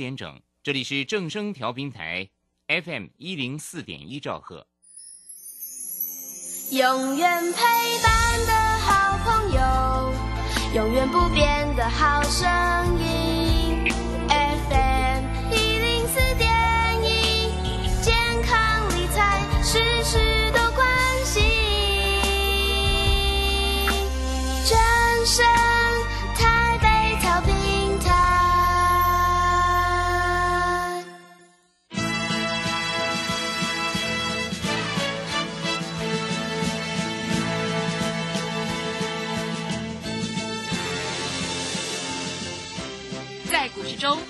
点整，这里是正声调频台 FM 一零四点一兆赫。永远陪伴的好朋友，永远不变的好声音。FM 一零四点一，健康理财事事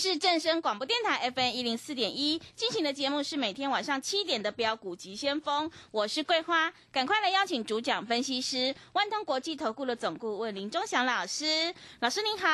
是正声广播电台 FM 一零四点一进行的节目是每天晚上七点的标股急先锋，我是桂花，赶快来邀请主讲分析师万通国际投顾的总顾问林忠祥老师，老师您好。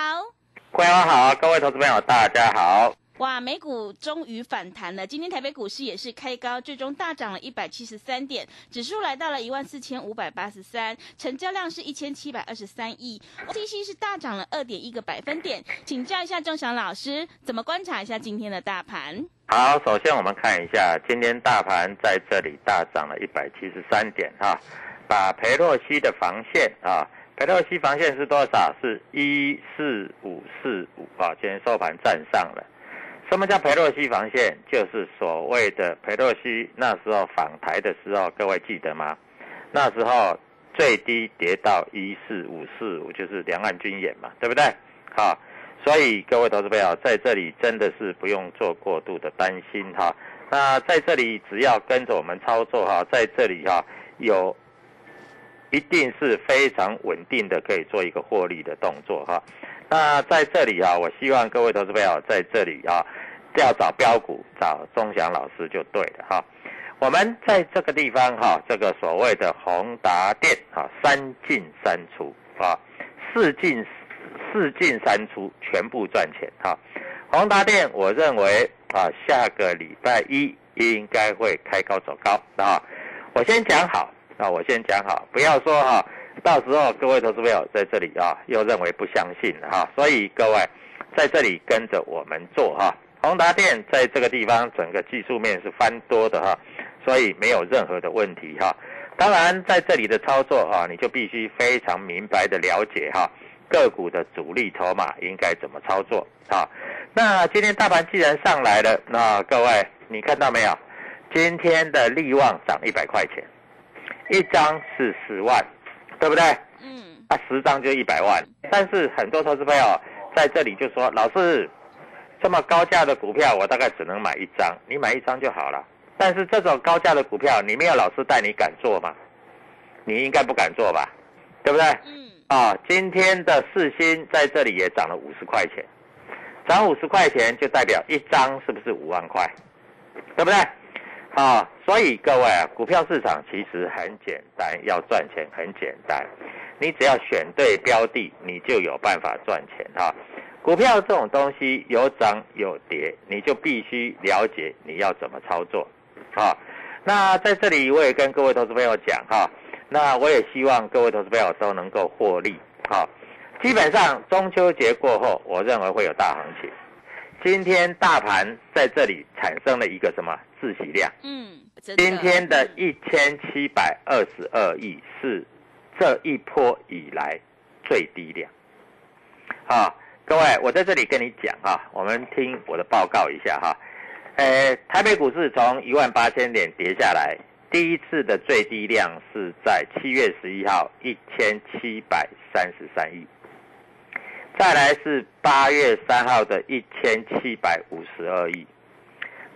桂花好，各位投资朋友大家好。哇，美股终于反弹了。今天台北股市也是开高，最终大涨了一百七十三点，指数来到了一万四千五百八十三，成交量是一千七百二十三亿，OTC 是大涨了二点一个百分点。请教一下钟祥老师，怎么观察一下今天的大盘？好，首先我们看一下，今天大盘在这里大涨了一百七十三点哈，把裴洛西的防线啊，裴洛西防线是多少？是一四五四五啊，今天收盘站上了。什么叫裴洛西防线？就是所谓的裴洛西那时候访台的时候，各位记得吗？那时候最低跌到一四五四五，就是两岸军演嘛，对不对？好，所以各位投资朋友在这里真的是不用做过度的担心哈。那在这里只要跟着我们操作哈，在这里哈有一定是非常稳定的，可以做一个获利的动作哈。那在这里啊，我希望各位投资朋友在这里啊，要找标股，找钟祥老师就对了哈。我们在这个地方哈，这个所谓的宏达电啊，三进三出啊，四进四进三出，全部赚钱哈。宏达电，我认为啊，下个礼拜一应该会开高走高啊。我先讲好啊，我先讲好，不要说哈。到时候各位投资朋友在这里啊，又认为不相信了哈，所以各位在这里跟着我们做哈。宏达电在这个地方整个技术面是翻多的哈，所以没有任何的问题哈。当然在这里的操作啊，你就必须非常明白的了解哈个股的主力筹码应该怎么操作啊。那今天大盘既然上来了，那各位你看到没有？今天的利旺涨一百块钱，一张是十万。对不对？嗯，啊，十张就一百万。但是很多投资朋友在这里就说：“老师，这么高价的股票，我大概只能买一张，你买一张就好了。”但是这种高价的股票，你没有老师带你敢做吗？你应该不敢做吧？对不对？嗯。啊，今天的四星在这里也涨了五十块钱，涨五十块钱就代表一张是不是五万块？对不对？啊，所以各位啊，股票市场其实很简单，要赚钱很简单，你只要选对标的，你就有办法赚钱哈。股票这种东西有涨有跌，你就必须了解你要怎么操作，啊。那在这里我也跟各位投资朋友讲哈，那我也希望各位投资朋友都能够获利，好。基本上中秋节过后，我认为会有大行情。今天大盘在这里产生了一个什么自喜量？嗯，今天的一千七百二十二亿是这一波以来最低量。啊，各位，我在这里跟你讲啊，我们听我的报告一下哈。呃，台北股市从一万八千点跌下来，第一次的最低量是在七月十一号一千七百三十三亿，再来是八月三号的一千七百五十二亿，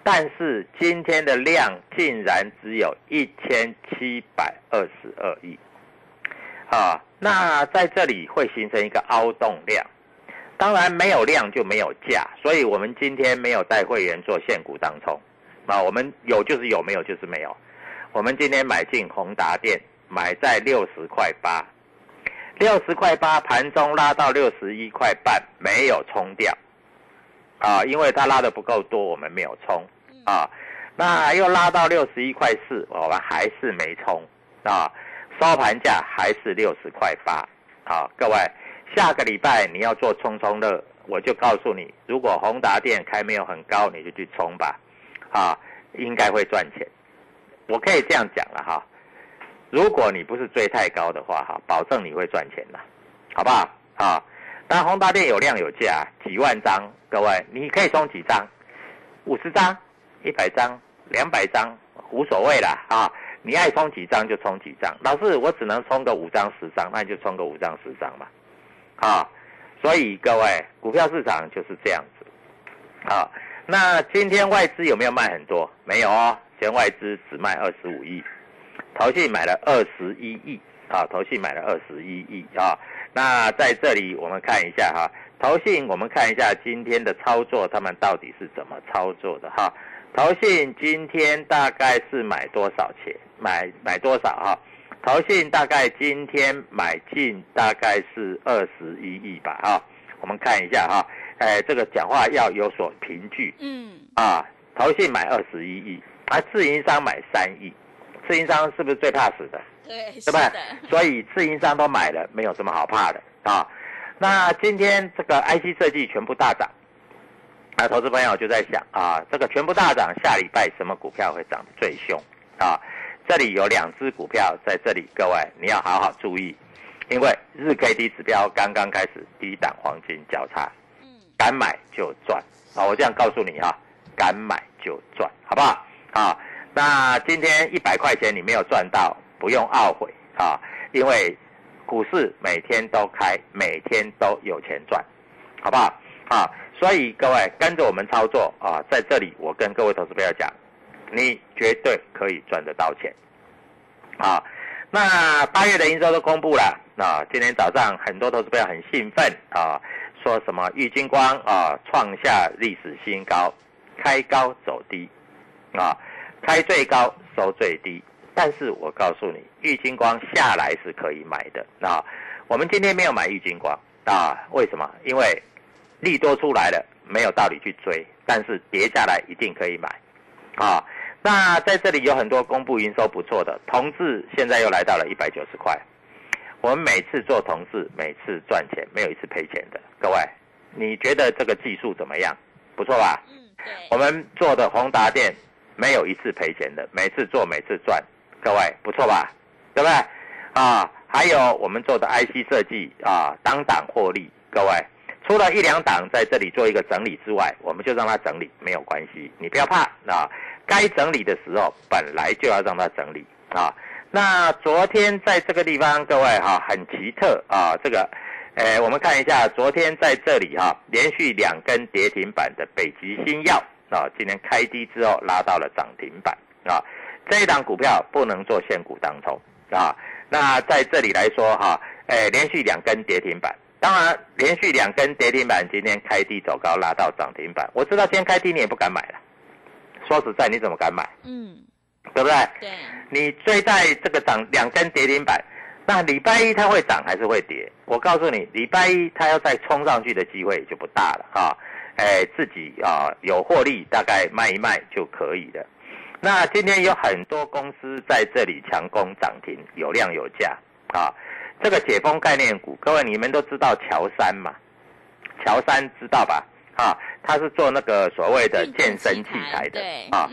但是今天的量竟然只有一千七百二十二亿，啊，那在这里会形成一个凹洞量。当然没有量就没有价，所以我们今天没有带会员做现股当冲，啊，我们有就是有，没有就是没有。我们今天买进宏达电，买在六十块八，六十块八盘中拉到六十一块半，没有冲掉，啊，因为它拉的不够多，我们没有冲，啊，那又拉到六十一块四，我们还是没冲，啊，收盘价还是六十块八，啊，各位。下个礼拜你要做冲冲乐，我就告诉你，如果宏达电开没有很高，你就去冲吧，啊，应该会赚钱。我可以这样讲了哈，如果你不是追太高的话哈，保证你会赚钱的，好不好？啊，但宏达电有量有价，几万张，各位你可以充几张，五十张、一百张、两百张无所谓啦啊，你爱充几张就充几张。老师，我只能充个五张十张，那你就充个五张十张嘛。啊，所以各位，股票市场就是这样子。啊，那今天外资有没有卖很多？没有哦，今天外资只卖二十五亿，投信买了二十一亿。啊，投信买了二十一亿啊。那在这里我们看一下哈，投信我们看一下今天的操作，他们到底是怎么操作的哈？投信今天大概是买多少钱？买买多少哈？投信大概今天买进大概是二十一亿吧，哈，我们看一下哈，哎，这个讲话要有所凭据，嗯，啊，投信买二十一亿，啊自营商买三亿，自营商是不是最怕死的？对，对吧？所以自营商都买了，没有什么好怕的啊。那今天这个 IC 设计全部大涨，啊，投资朋友就在想啊，这个全部大涨，下礼拜什么股票会涨得最凶啊？这里有两只股票在这里，各位你要好好注意，因为日 K D 指标刚刚开始低档黄金交叉，嗯，敢买就赚啊！我这样告诉你啊，敢买就赚，好不好？啊，那今天一百块钱你没有赚到，不用懊悔啊，因为股市每天都开，每天都有钱赚，好不好？啊，所以各位跟着我们操作啊，在这里我跟各位投资朋友讲。你绝对可以赚得到钱，啊！那八月的营收都公布了，那今天早上很多投资朋友很兴奋啊，说什么玉金光啊创下历史新高，开高走低，啊，开最高收最低。但是我告诉你，玉金光下来是可以买的啊。我们今天没有买玉金光啊，为什么？因为利多出来了，没有道理去追，但是跌下来一定可以买，啊。那在这里有很多公布营收不错的同志，现在又来到了一百九十块。我们每次做同志，每次赚钱，没有一次赔钱的。各位，你觉得这个技术怎么样？不错吧？嗯，对。我们做的宏达电没有一次赔钱的，每次做每次赚。各位，不错吧？对不对？啊，还有我们做的 IC 设计啊，当档获利。各位，除了一两档在这里做一个整理之外，我们就让它整理，没有关系，你不要怕啊。该整理的时候，本来就要让它整理啊。那昨天在这个地方，各位哈，很奇特啊。这个，呃，我们看一下，昨天在这里哈，连续两根跌停板的北极星药啊，今天开低之后拉到了涨停板啊。这一档股票不能做现股当中啊。那在这里来说哈，哎，连续两根跌停板，当然连续两根跌停板，今天开低走高拉到涨停板。我知道今天开低你也不敢买了。说实在，你怎么敢买？嗯，对不对？对，你追在这个涨两根跌停板，那礼拜一它会涨还是会跌？我告诉你，礼拜一它要再冲上去的机会就不大了啊！哎，自己啊有获利，大概卖一卖就可以了。那今天有很多公司在这里强攻涨停，有量有价啊！这个解封概念股，各位你们都知道乔山嘛？乔山知道吧？啊，他是做那个所谓的健身器材的啊，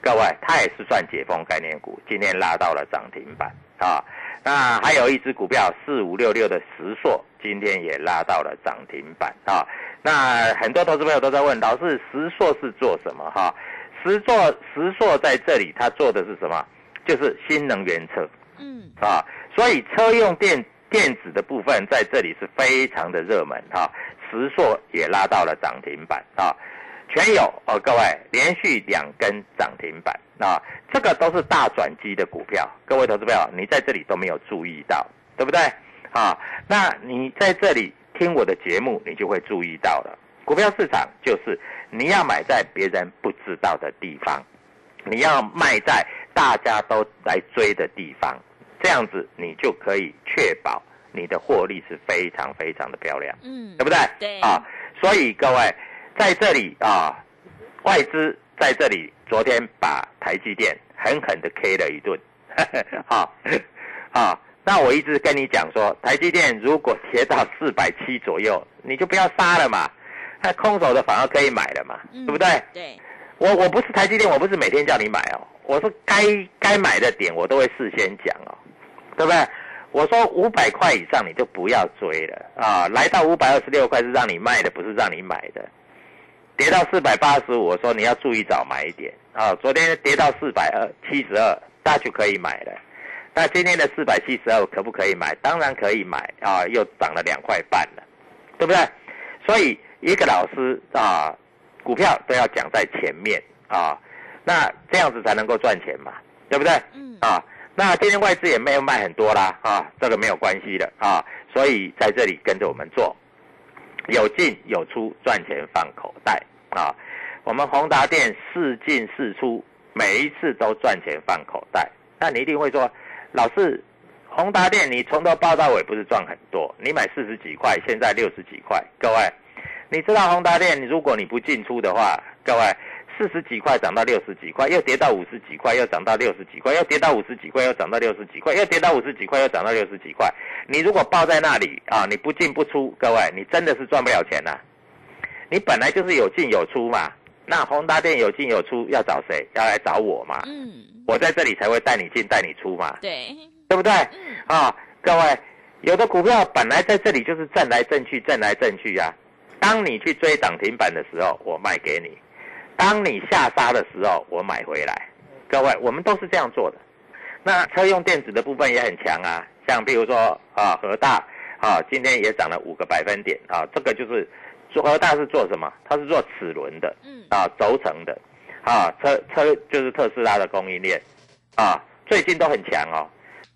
各位，他也是算解封概念股，今天拉到了涨停板啊。那还有一只股票四五六六的石硕，今天也拉到了涨停板啊。那很多投资朋友都在问，老师石硕是做什么哈？石硕石硕在这里，它做的是什么？就是新能源车，嗯，啊，所以车用电电子的部分在这里是非常的热门哈。石硕也拉到了涨停板啊，全有哦，各位连续两根涨停板啊，这个都是大转机的股票，各位投资朋友，你在这里都没有注意到，对不对？啊，那你在这里听我的节目，你就会注意到了。股票市场就是你要买在别人不知道的地方，你要卖在大家都来追的地方，这样子你就可以确保你的获利是非常非常的漂亮，嗯对不对？对啊，所以各位在这里啊，外资在这里昨天把台积电狠狠的 K 了一顿，啊啊，那我一直跟你讲说，台积电如果跌到四百七左右，你就不要杀了嘛，那空手的反而可以买了嘛，嗯对不对？对，我我不是台积电，我不是每天叫你买哦，我是该该买的点我都会事先讲哦，对不对？我说五百块以上你就不要追了啊，来到五百二十六块是让你卖的，不是让你买的。跌到四百八十五，我说你要注意早买一点啊。昨天跌到四百二七十二，那就可以买了。那今天的四百七十二可不可以买？当然可以买啊，又涨了两块半了，对不对？所以一个老师啊，股票都要讲在前面啊，那这样子才能够赚钱嘛，对不对？嗯啊，那今天外资也没有卖很多啦啊，这个没有关系的啊，所以在这里跟着我们做，有进有出，赚钱放口袋啊。我们宏达店四进四出，每一次都赚钱放口袋。那你一定会说，老师，宏达电你从头报到尾不是赚很多？你买四十几块，现在六十几块，各位，你知道宏达电，如果你不进出的话，各位四十几块涨到六十几块，又跌到五十几块，又涨到六十几块，又跌到五十几块，又涨到六十几块，又跌到五十几块，又涨到六十几块。你如果抱在那里啊，你不进不出，各位，你真的是赚不了钱呐、你本来就是有进有出嘛，那宏达电有进有出，要找谁？要来找我嘛。嗯，我在这里才会带你进带你出嘛，对，对不对？嗯啊，各位，有的股票本来在这里就是震来震去，震来震去啊。当你去追涨停板的时候，我卖给你；当你下杀的时候，我买回来。各位，我们都是这样做的。那车用电子的部分也很强啊，像比如说啊，和大啊，今天也涨了五个百分点啊，这个就是做和大是做什么？它是做齿轮的，嗯啊，轴承的，啊，车车就是特斯拉的供应链，啊，最近都很强哦。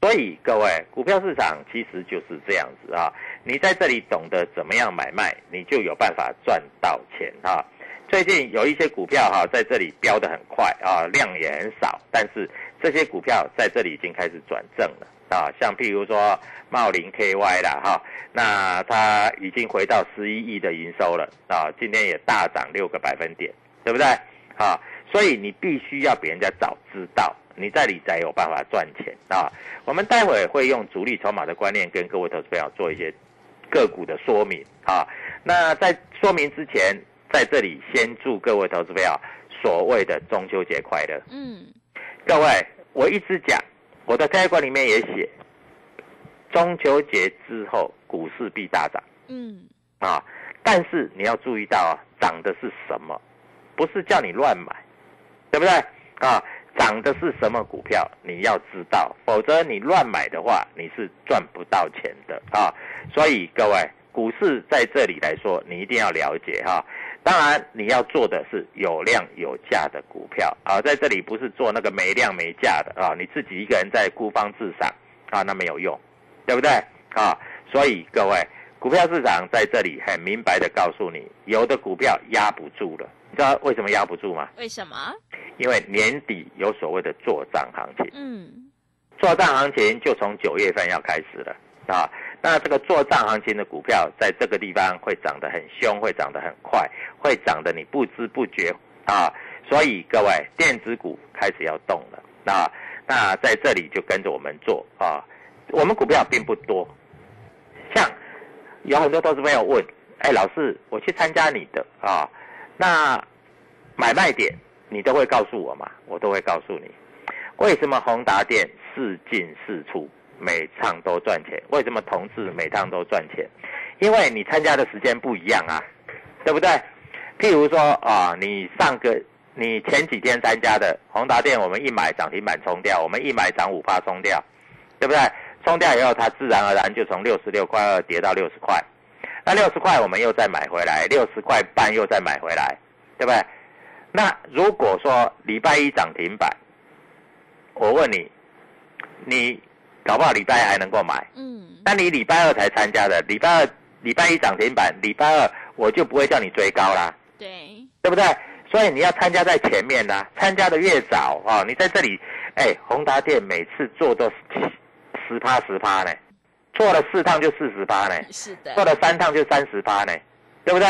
所以各位，股票市场其实就是这样子啊，你在这里懂得怎么样买卖，你就有办法赚到钱啊。最近有一些股票哈、在这里飙得很快啊，量也很少，但是这些股票在这里已经开始转正了啊，像譬如说茂林 KY 啦哈、那它已经回到十一亿的营收了啊，今天也大涨六个百分点，对不对？啊，所以你必须要比人家早知道，你在理财有办法赚钱啊。我们待会会用主力筹码的观念跟各位投资朋友做一些个股的说明啊。那在说明之前，在这里先祝各位投资朋友所谓的中秋节快乐。嗯各位，我一直讲，我的开关里面也写，中秋节之后股市必大涨嗯啊。但是你要注意到啊，涨的是什么？不是叫你乱买，对不对啊？涨的是什么股票？你要知道，否则你乱买的话，你是赚不到钱的啊。所以各位，股市在这里来说，你一定要了解哈、当然，你要做的是有量有价的股票啊，在这里不是做那个没量没价的啊，你自己一个人在孤芳自赏啊，那没有用，对不对啊？所以各位，股票市场在这里很明白的告诉你，有的股票压不住了，你知道为什么压不住吗？为什么？因为年底有所谓的做账行情。嗯做账行情就从九月份要开始了啊。那这个做账行情的股票，在这个地方会涨得很凶，会涨得很快，会涨得你不知不觉啊。所以各位，电子股开始要动了啊。那在这里就跟着我们做啊。我们股票并不多，像有很多投资朋友问，哎，老师，我去参加你的啊，那买卖点你都会告诉我吗？我都会告诉你。为什么宏达电四进四出？每趟都赚钱。为什么同志每趟都赚钱？因为你参加的时间不一样啊，对不对？譬如说啊，你上个你前几天参加的宏达店，我们一买涨停板冲掉，我们一买涨五趴冲掉，对不对？冲掉以后，它自然而然就从六十六块二跌到六十块，那六十块我们又再买回来，六十块半又再买回来，对不对？那如果说礼拜一涨停板，我问你，你搞不好礼拜还能够买，嗯，那你礼拜二才参加的，礼拜二礼拜一涨停板，礼拜二我就不会叫你追高啦，对，对不对？所以你要参加在前面啦，参加的越早哦，你在这里，哎，宏达店每次做都十趴十趴呢，做了四趟就四十趴呢，是的，做了三趟就三十趴呢，对不对？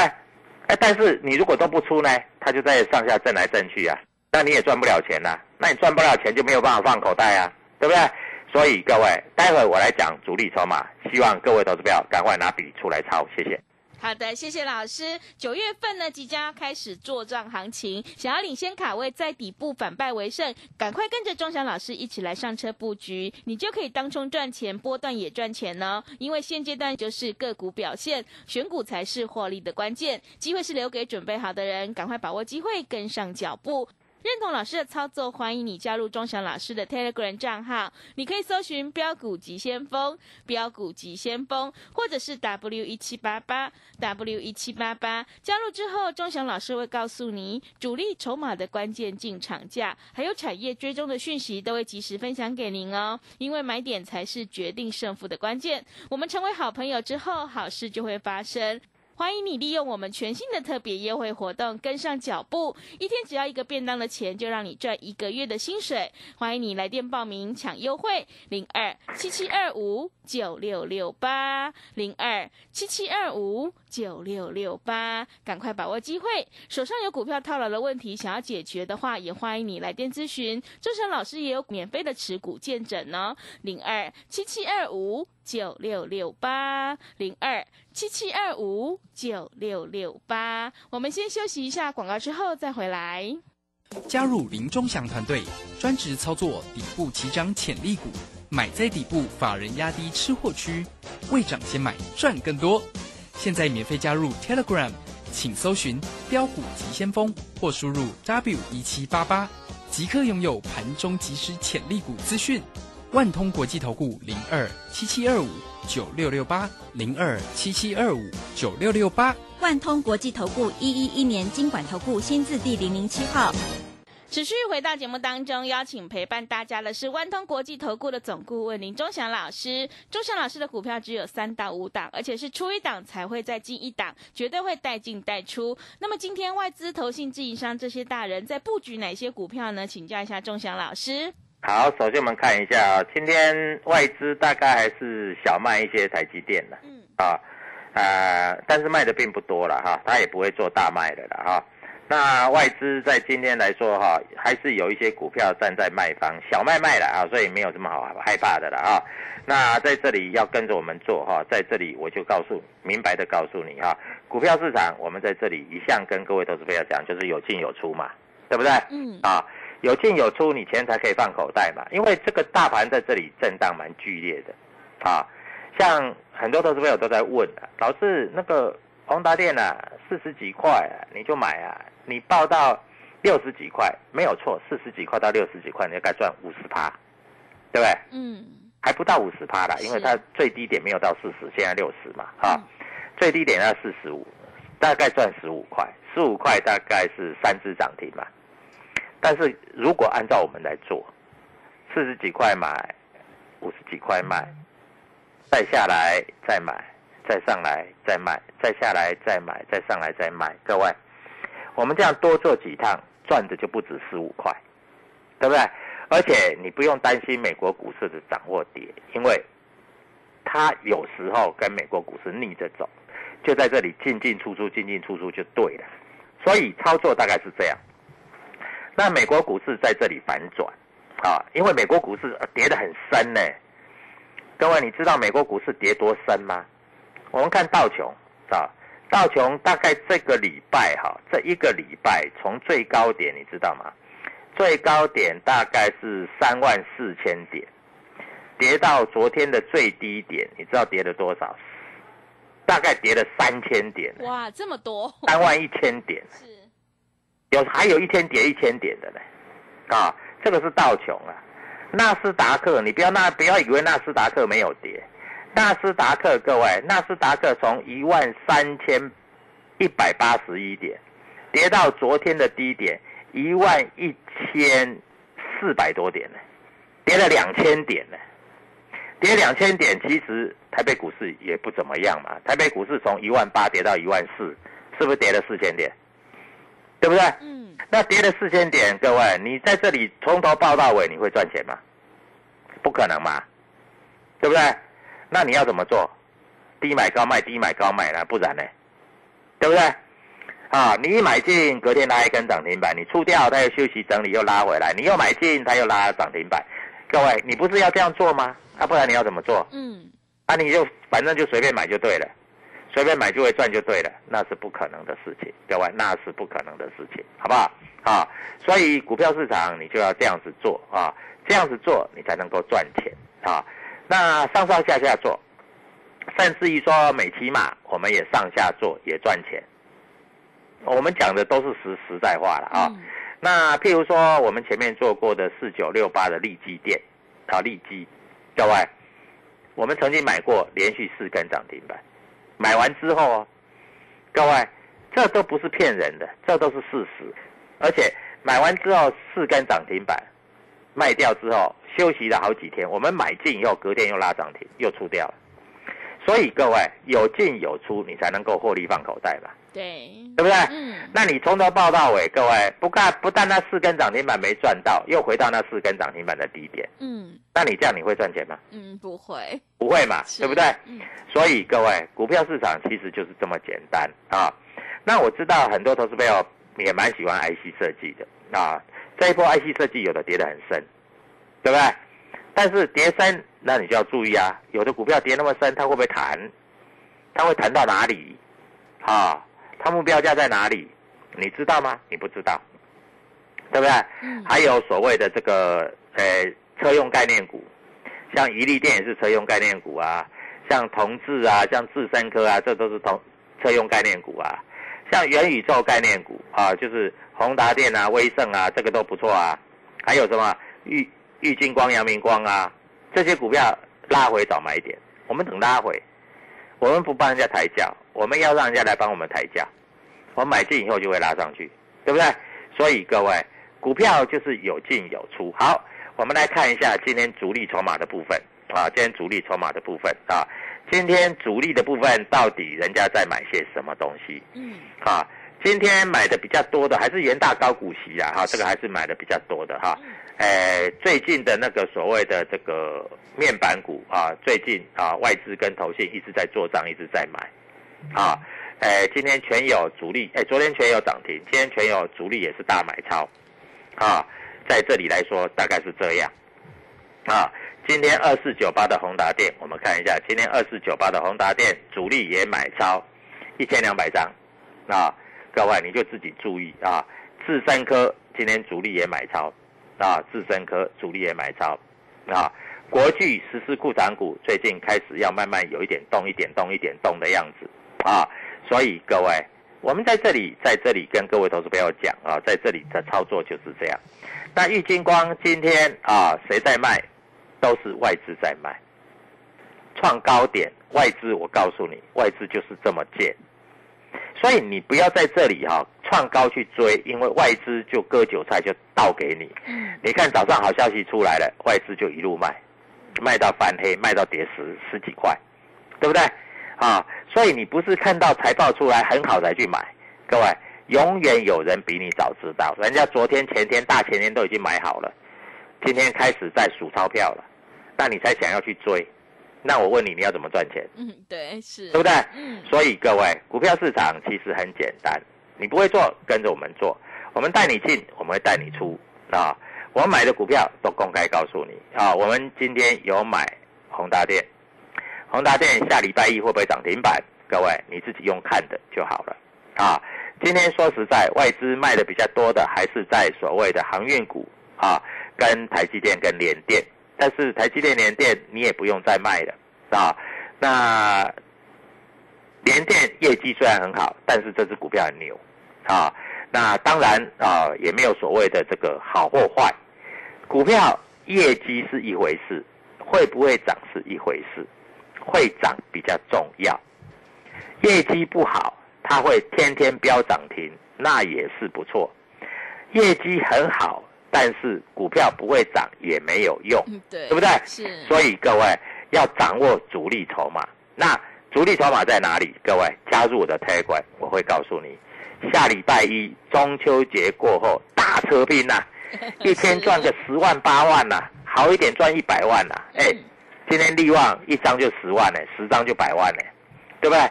哎，但是你如果都不出呢，它就在上下震来震去啊，那你也赚不了钱呐，那你赚不了钱就没有办法放口袋啊，对不对？所以各位，待会我来讲主力筹码，希望各位投资票赶快拿笔出来抄，谢谢。好的，谢谢老师。九月份呢，即将要开始做账行情，想要领先卡位，在底部反败为胜，赶快跟着钟祥老师一起来上车布局，你就可以当冲赚钱，波段也赚钱呢。因为现阶段就是个股表现，选股才是获利的关键，机会是留给准备好的人，赶快把握机会，跟上脚步。认同老师的操作，欢迎你加入钟祥老师的 Telegram 账号。你可以搜寻“标股急先锋”、“标股急先锋”，或者是 W 一七八八 W 一七八八。加入之后，钟祥老师会告诉你主力筹码的关键进场价，还有产业追踪的讯息，都会及时分享给您哦。因为买点才是决定胜负的关键。我们成为好朋友之后，好事就会发生。欢迎你利用我们全新的特别优惠活动跟上脚步，一天只要一个便当的钱，就让你赚一个月的薪水。欢迎你来电报名抢优惠，零二七七二五九六六八零二七七二五九六六八，赶快把握机会。手上有股票套牢的问题想要解决的话，也欢迎你来电咨询。周成老师也有免费的持股见证呢，零二七七二五。九六六八零二七七二五九六六八，我们先休息一下广告，之后再回来。加入林忠祥团队，专职操作底部起涨潜力股，买在底部，法人压低吃货区，未涨先买赚更多。现在免费加入 Telegram，请搜寻标股急先锋或输入 W 一七八八，即刻拥有盘中即时潜力股资讯。万通国际投顾零二七七二五九六六八零二七七二五九六六八，万通国际投顾一一一年经管投顾新字第零零七号。持续回到节目当中，邀请陪伴大家的是万通国际投顾的总顾问林忠祥老师。忠祥老师的股票只有三到五档，而且是出一档才会再进一档，绝对会带进带出。那么今天外资、投信、自营商这些大人在布局哪些股票呢？请教一下忠祥老师。好，首先我们看一下啊，今天外资大概还是小卖一些台积电的，嗯，啊，呃，但是卖的并不多了哈，他也不会做大卖的了哈。那外资在今天来说哈，还是有一些股票站在卖方，小卖卖了啊，所以没有什么好害怕的了啊。那在这里要跟着我们做哈，在这里我就告诉明白的告诉你哈，股票市场我们在这里一向跟各位投资朋友讲，就是有进有出嘛，对不对？嗯啊。有进有出，你钱才可以放口袋嘛。因为这个大盘在这里震荡蛮剧烈的，啊，像很多投资朋友都在问啊，老师那个宏达电啊，四十几块啊，你就买啊，你报到六十几块没有错，四十几块到六十几块，你就该赚五十趴，对不对？嗯，还不到五十趴啦，因为它最低点没有到四十，现在六十嘛，啊，最低点要四十五，大概赚十五块，十五块大概是三只涨停嘛。但是如果按照我们来做，四十几块买，五十几块卖，再下来再买，再上来再卖，再下来再买，再上来再卖。各位，我们这样多做几趟，赚的就不止十五块，对不对？而且你不用担心美国股市的涨或跌，因为它有时候跟美国股市逆着走，就在这里进进出出，进进出出就对了。所以操作大概是这样。那美国股市在这里反转，啊，因为美国股市跌得很深呢。各位，你知道美国股市跌多深吗？我们看道琼，啊，道琼大概这个礼拜哈，这一个礼拜从最高点你知道吗？最高点大概是三万四千点，跌到昨天的最低点，你知道跌了多少？大概跌了三千点，哇，这么多，三万一千点，是，有还有一天跌一千点的呢，啊，这个是道琼啊。纳斯达克，你不要那不要以为纳斯达克没有跌，纳斯达克各位，纳斯达克从一万三千一百八十一点跌到昨天的低点一万一千四百多点呢，跌了两千点呢。跌两千点，其实台北股市也不怎么样嘛。台北股市从一万八跌到一万四，是不是跌了四千点？对不对？嗯，那跌了四千点，各位，你在这里从头报到尾，你会赚钱吗？不可能嘛，对不对？那你要怎么做？低买高卖，低买高卖呢？不然呢？对不对？啊，你一买进，隔天拉一根涨停板，你出掉，它又休息整理，又拉回来，你又买进，它又拉涨停板。各位，你不是要这样做吗？啊，不然你要怎么做？嗯，啊，你就反正就随便买就对了，随便买就会赚就对了，那是不可能的事情，各位，那是不可能的事情，好不好？啊，所以股票市场你就要这样子做啊，这样子做你才能够赚钱啊。那上上下下做，甚至于说美骑马，我们也上下做也赚钱。我们讲的都是实实在话了啊。嗯那譬如说我们前面做过的四九六八的利基店，啊，利基，各位，我们曾经买过连续四根涨停板，买完之后，各位，这都不是骗人的，这都是事实，而且买完之后四根涨停板，卖掉之后休息了好几天，我们买进以后隔天又拉涨停，又出掉了，所以各位有进有出，你才能够获利放口袋吧，对，对不对？嗯，那你从头报到尾，各位不干不但那四根涨停板没赚到，又回到那四根涨停板的低点，嗯那你这样你会赚钱吗？嗯，不会，不会嘛，是对不对？嗯所以各位，股票市场其实就是这么简单啊。那我知道很多投资朋友也蛮喜欢 IC 设计的啊。这一波 IC 设计有的跌得很深，对不对？但是跌深，那你就要注意啊。有的股票跌那么深，它会不会弹？它会弹到哪里？啊，它目标价在哪里？你知道吗？你不知道，对不对？嗯还有所谓的这个呃车用概念股，像宜利电也是车用概念股啊，像同志啊，像智深科啊，这都是同车用概念股啊。像元宇宙概念股啊，就是宏达电啊、威盛啊，这个都不错啊。还有什么玉玉金光、阳明光啊，这些股票拉回早买点，我们等拉回，我们不帮人家抬价，我们要让人家来帮我们抬价。我们买进以后就会拉上去，对不对？所以各位，股票就是有进有出。好，我们来看一下今天主力筹码的部分啊，今天主力筹码的部分啊，今天主力的部分到底人家在买些什么东西嗯啊？今天买的比较多的还是元大高股息啊，哈，这个还是买的比较多的哈。呃，最近的那个所谓的这个面板股啊，最近啊外资跟投信一直在做账，一直在买啊。呃，今天全有主力，哎，昨天全有涨停，今天全有主力也是大买超，啊，在这里来说大概是这样，啊，今天二四九八的宏达电，我们看一下，今天二四九八的宏达电主力也买超一千两百张，啊，各位你就自己注意啊，智深科今天主力也买超，啊，智深科主力也买超，啊，国巨实施库藏股最近开始要慢慢有一点动，一点动，一点动的样子，啊。所以各位，我们在这里在这里跟各位投资朋友讲啊，在这里的操作就是这样。那玉金光今天啊，谁在卖？都是外资在卖，创高点，外资我告诉你，外资就是这么贱。所以你不要在这里哈、创高去追，因为外资就割韭菜就倒给你。嗯你看早上好消息出来了，外资就一路卖，卖到翻黑，卖到跌十十几块，对不对？啊，所以你不是看到财报出来很好才去买，各位，永远有人比你早知道，人家昨天、前天、大前天都已经买好了，今天开始在数钞票了，那你才想要去追，那我问你，你要怎么赚钱？嗯，对，是，对不对？嗯所以各位，股票市场其实很简单，你不会做，跟着我们做，我们带你进，我们会带你出啊。我们买的股票都公开告诉你啊。我们今天有买宏达电，宏达电下礼拜一会不会涨停板？各位你自己用看的就好了啊。今天说实在，外资卖的比较多的还是在所谓的航运股啊，跟台积电跟联电但是台积电、联电你也不用再卖了啊。那联电业绩虽然很好，但是这只股票很牛啊。那当然啊，也没有所谓的这个好或坏，股票业绩是一回事，会不会涨是一回事，会涨比较重要。业绩不好，它会天天飙涨停，那也是不错。业绩很好，但是股票不会涨也没有用，对，对不对？是，所以各位要掌握主力筹码。那主力筹码在哪里？各位加入我的 Telegram，我会告诉你。下礼拜一中秋节过后大车拼呐，一天赚个十万八万呐，好一点赚一百万呐。哎，今天利旺一张就十万呢，十张就百万呢，对不对？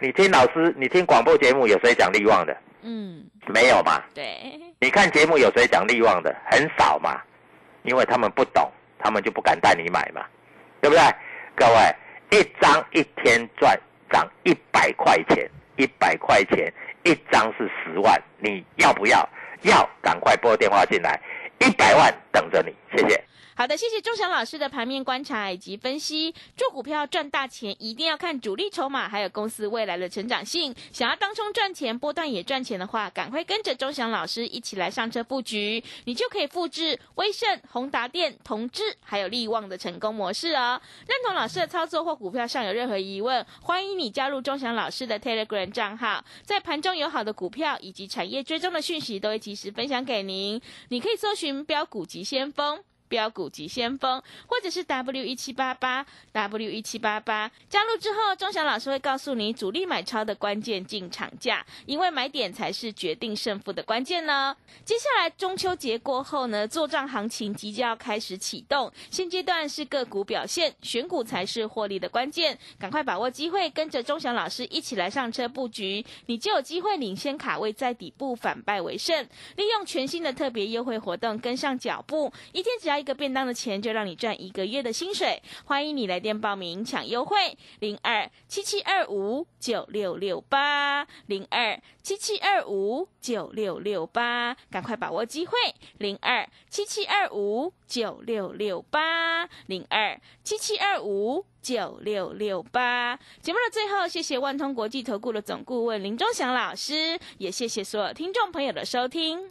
你听老师，你听广播节目有谁讲利旺的？嗯，没有嘛？对，你看节目有谁讲利旺的？很少嘛，因为他们不懂，他们就不敢带你买嘛，对不对？各位，一张一天赚涨一百块钱，一百块钱一张是十万，你要不要？要，赶快拨电话进来，一百万等着你，谢谢。好的，谢谢钟祥老师的盘面观察以及分析。做股票赚大钱，一定要看主力筹码，还有公司未来的成长性。想要当冲赚钱，波段也赚钱的话，赶快跟着钟祥老师一起来上车布局，你就可以复制威盛、宏达电、同志还有利旺的成功模式哦。认同老师的操作或股票上有任何疑问，欢迎你加入钟祥老师的 Telegram 账号，在盘中有好的股票以及产业追踪的讯息，都会及时分享给您。你可以搜寻标股及先锋。标股及先锋，或者是 W 一七八八 W 一七八八，加入之后，钟祥老师会告诉你主力买超的关键进场价，因为买点才是决定胜负的关键呢。接下来中秋节过后呢，做账行情即将要开始启动，现阶段是个股表现，选股才是获利的关键，赶快把握机会，跟着钟祥老师一起来上车布局，你就有机会领先卡位在底部，反败为胜。利用全新的特别优惠活动，跟上脚步，一天只要。一个便当的钱就让你赚一个月的薪水，欢迎你来电报名抢优惠，零二七七二五九六六八，零二七七二五九六六八，赶快把握机会，零二七七二五九六六八，零二七七二五九六六八。节目的最后，谢谢万通国际投顾的总顾问林忠祥老师，也谢谢所有听众朋友的收听。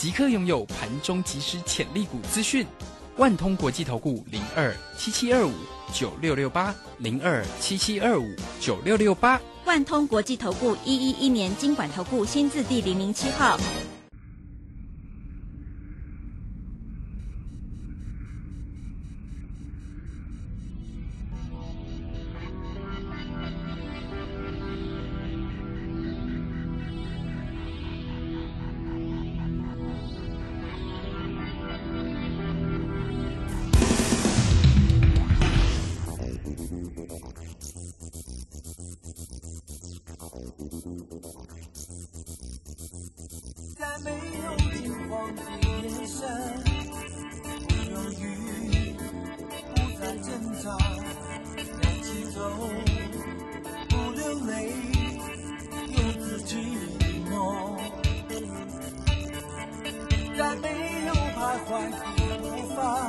即刻拥有盘中即时潜力股资讯，万通国际投顾零二七七二五九六六八零二七七二五九六六八，万通国际投顾一一一年经管投顾新字第零零七号。